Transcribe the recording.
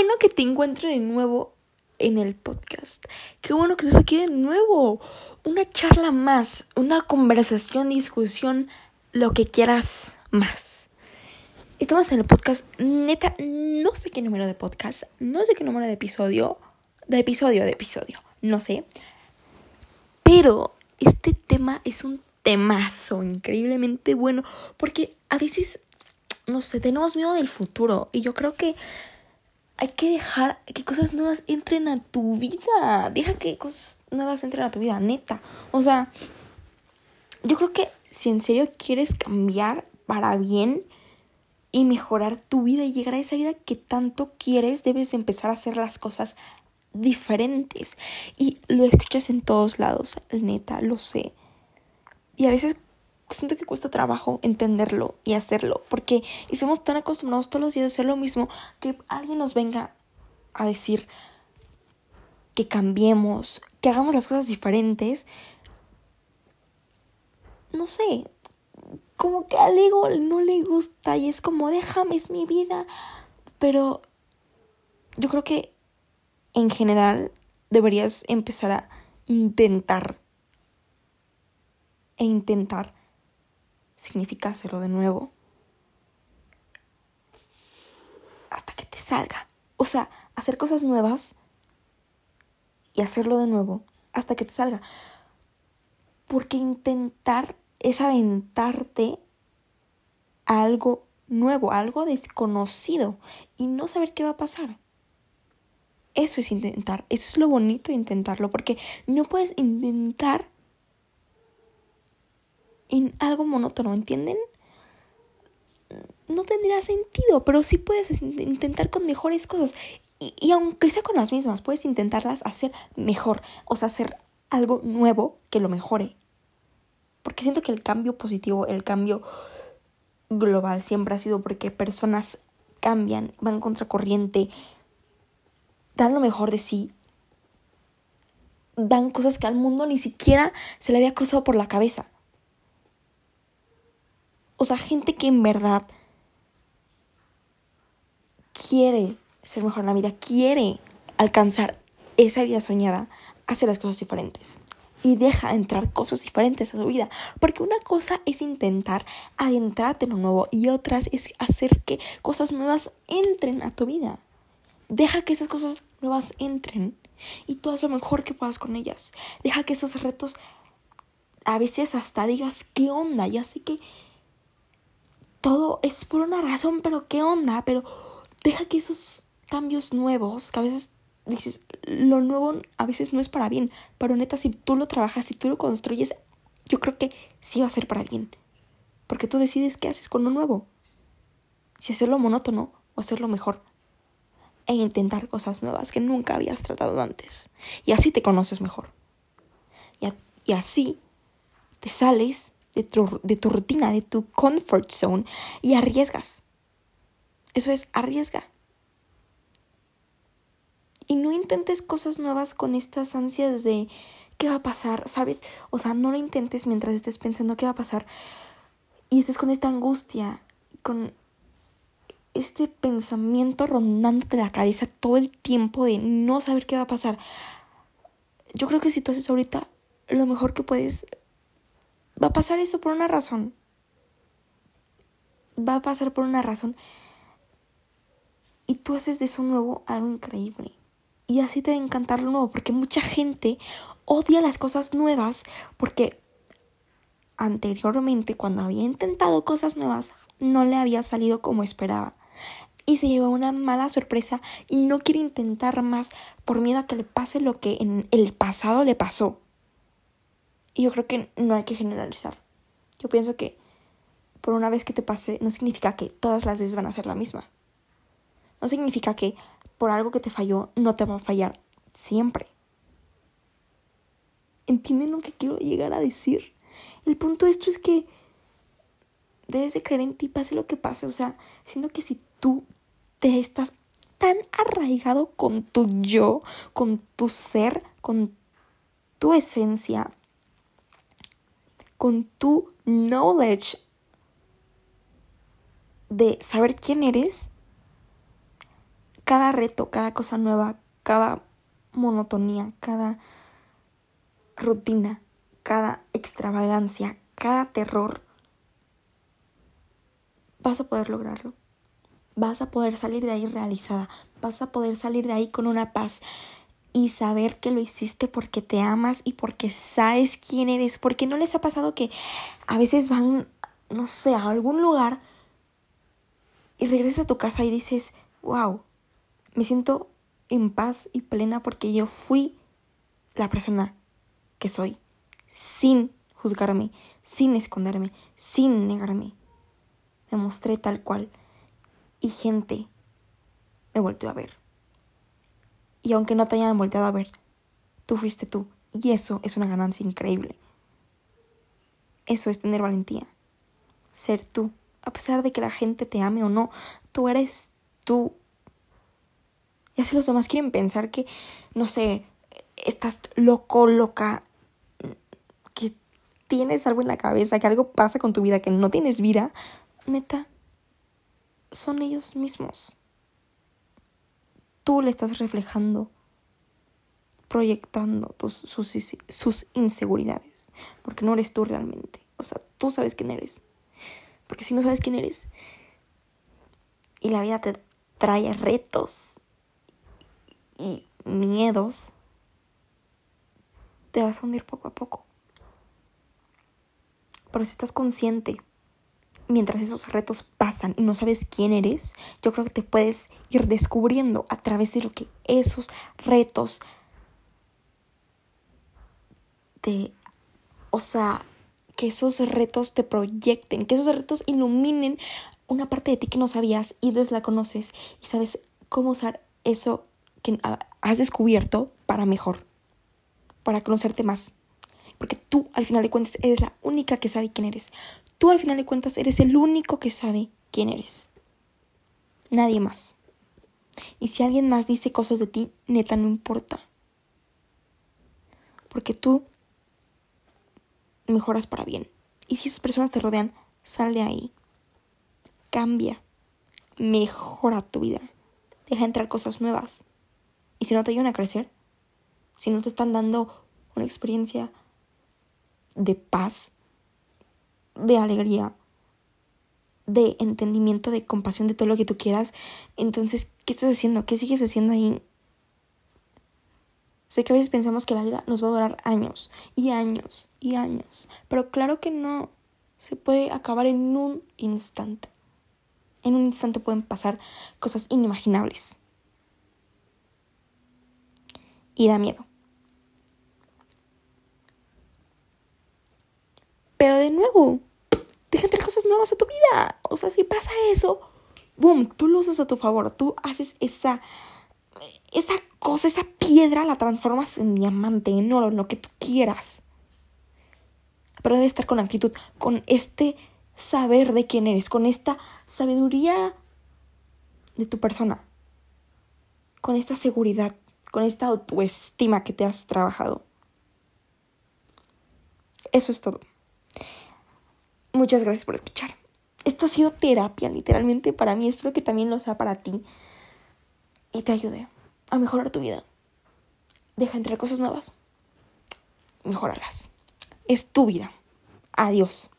bueno que te encuentro de nuevo en el podcast. Qué bueno que estés aquí de nuevo. Una charla más, una conversación, discusión, lo que quieras más. Estamos en el podcast, neta, no sé qué número de podcast, no sé qué número de episodio, de episodio, de episodio, no sé. Pero este tema es un temazo increíblemente bueno porque a veces, no sé, tenemos miedo del futuro y yo creo que hay que dejar que cosas nuevas entren a tu vida. Deja que cosas nuevas entren a tu vida, neta. O sea, yo creo que si en serio quieres cambiar para bien y mejorar tu vida y llegar a esa vida que tanto quieres, debes empezar a hacer las cosas diferentes. Y lo escuchas en todos lados, neta, lo sé. Y a veces siento que cuesta trabajo entenderlo y hacerlo, porque estamos tan acostumbrados todos los días a hacer lo mismo que alguien nos venga a decir que cambiemos, que hagamos las cosas diferentes. No sé, como que al ego no le gusta y es como déjame, es mi vida. Pero yo creo que en general deberías empezar a intentar e intentar significa hacerlo de nuevo hasta que te salga. O sea, hacer cosas nuevas y hacerlo de nuevo hasta que te salga. Porque intentar es aventarte a algo nuevo, algo desconocido y no saber qué va a pasar. Eso es intentar, eso es lo bonito de intentarlo, porque no puedes intentar en algo monótono, ¿entienden? No tendría sentido, pero sí puedes intentar con mejores cosas. Y, aunque sea con las mismas, puedes intentarlas hacer mejor, o sea, hacer algo nuevo que lo mejore. Porque siento que el cambio positivo, el cambio global siempre ha sido porque personas cambian, van contracorriente, dan lo mejor de sí, dan cosas que al mundo ni siquiera se le había cruzado por la cabeza. O sea, gente que en verdad quiere ser mejor en la vida, quiere alcanzar esa vida soñada, hace las cosas diferentes y deja entrar cosas diferentes a su vida. Porque una cosa es intentar adentrarte en lo nuevo y otras es hacer que cosas nuevas entren a tu vida. Deja que esas cosas nuevas entren y tú haz lo mejor que puedas con ellas. Deja que esos retos a veces hasta digas, ¿qué onda? Ya sé que todo es por una razón, pero ¿qué onda? Pero deja que esos cambios nuevos, que a veces dices, lo nuevo a veces no es para bien, pero neta, si tú lo trabajas, si tú lo construyes, yo creo que sí va a ser para bien. Porque tú decides qué haces con lo nuevo. Si hacerlo monótono o hacerlo mejor. E intentar cosas nuevas que nunca habías tratado antes. Y así te conoces mejor. Y, y así te sales de tu, de tu rutina, de tu comfort zone y arriesgas. Eso es, arriesga. Y no intentes cosas nuevas con estas ansias de qué va a pasar, ¿sabes? O sea, no lo intentes mientras estés pensando qué va a pasar y estés con esta angustia, con este pensamiento rondándote la cabeza todo el tiempo de no saber qué va a pasar. Yo creo que si tú haces ahorita lo mejor que puedes Va a pasar eso por una razón. Va a pasar por una razón. Y tú haces de eso nuevo algo increíble. Y así te va a encantar lo nuevo, porque mucha gente odia las cosas nuevas porque anteriormente, cuando había intentado cosas nuevas, no le había salido como esperaba. Y se llevó una mala sorpresa y no quiere intentar más por miedo a que le pase lo que en el pasado le pasó. Y yo creo que no hay que generalizar. Yo pienso que por una vez que te pase no significa que todas las veces van a ser la misma. No significa que por algo que te falló no te va a fallar siempre. ¿Entienden lo que quiero llegar a decir? El punto de esto es que debes de creer en ti, pase lo que pase. O sea, siento que si tú te estás tan arraigado con tu yo, con tu ser, con tu esencia, con tu knowledge de saber quién eres, cada reto, cada cosa nueva, cada monotonía, cada rutina, cada extravagancia, cada terror, vas a poder lograrlo. Vas a poder salir de ahí realizada, vas a poder salir de ahí con una paz y saber que lo hiciste porque te amas y porque sabes quién eres, porque no les ha pasado que a veces van, no sé, a algún lugar y regresas a tu casa y dices, wow, me siento en paz y plena porque yo fui la persona que soy, sin juzgarme, sin esconderme, sin negarme. Me mostré tal cual y gente me volteó a ver. Y aunque no te hayan volteado a ver, tú fuiste tú. Y eso es una ganancia increíble. Eso es tener valentía. Ser tú. A pesar de que la gente te ame o no, tú eres tú. Y así los demás quieren pensar que, no sé, estás loco, loca, que tienes algo en la cabeza, que algo pasa con tu vida, que no tienes vida. Neta, son ellos mismos tú le estás reflejando, proyectando tus, sus, sus inseguridades, porque no eres tú realmente. O sea, tú sabes quién eres. Porque si no sabes quién eres y la vida te trae retos y miedos, te vas a hundir poco a poco. Pero si estás consciente mientras esos retos pasan y no sabes quién eres, yo creo que te puedes ir descubriendo a través de lo que esos retos te, o sea, que esos retos te proyecten, que esos retos iluminen una parte de ti que no sabías y la conoces y sabes cómo usar eso que has descubierto para mejor, para conocerte más. Porque tú, al final de cuentas, eres la única que sabe quién eres. Tú al final de cuentas eres el único que sabe quién eres. Nadie más. Y si alguien más dice cosas de ti, neta no importa. Porque tú mejoras para bien. Y si esas personas te rodean, sal de ahí. Cambia. Mejora tu vida. Deja entrar cosas nuevas. Y si no te ayudan a crecer, si no te están dando una experiencia de paz, de alegría, de entendimiento, de compasión, de todo lo que tú quieras. Entonces, ¿qué estás haciendo? ¿Qué sigues haciendo ahí? Sé que a veces pensamos que la vida nos va a durar años y años y años, pero claro que no. Se puede acabar en un instante. En un instante pueden pasar cosas inimaginables. Y da miedo. Pero de nuevo, deja entrar cosas nuevas a tu vida. O sea, si pasa eso, boom, tú lo usas a tu favor. Tú haces esa, esa cosa, esa piedra, la transformas en diamante, en oro, en lo que tú quieras. Pero debe estar con actitud, con este saber de quién eres, con esta sabiduría de tu persona, con esta seguridad, con esta autoestima que te has trabajado. Eso es todo. Muchas gracias por escuchar. Esto ha sido terapia, literalmente, para mí. Espero que también lo sea para ti. Y te ayude a mejorar tu vida. Deja entrar cosas nuevas. Mejóralas. Es tu vida. Adiós.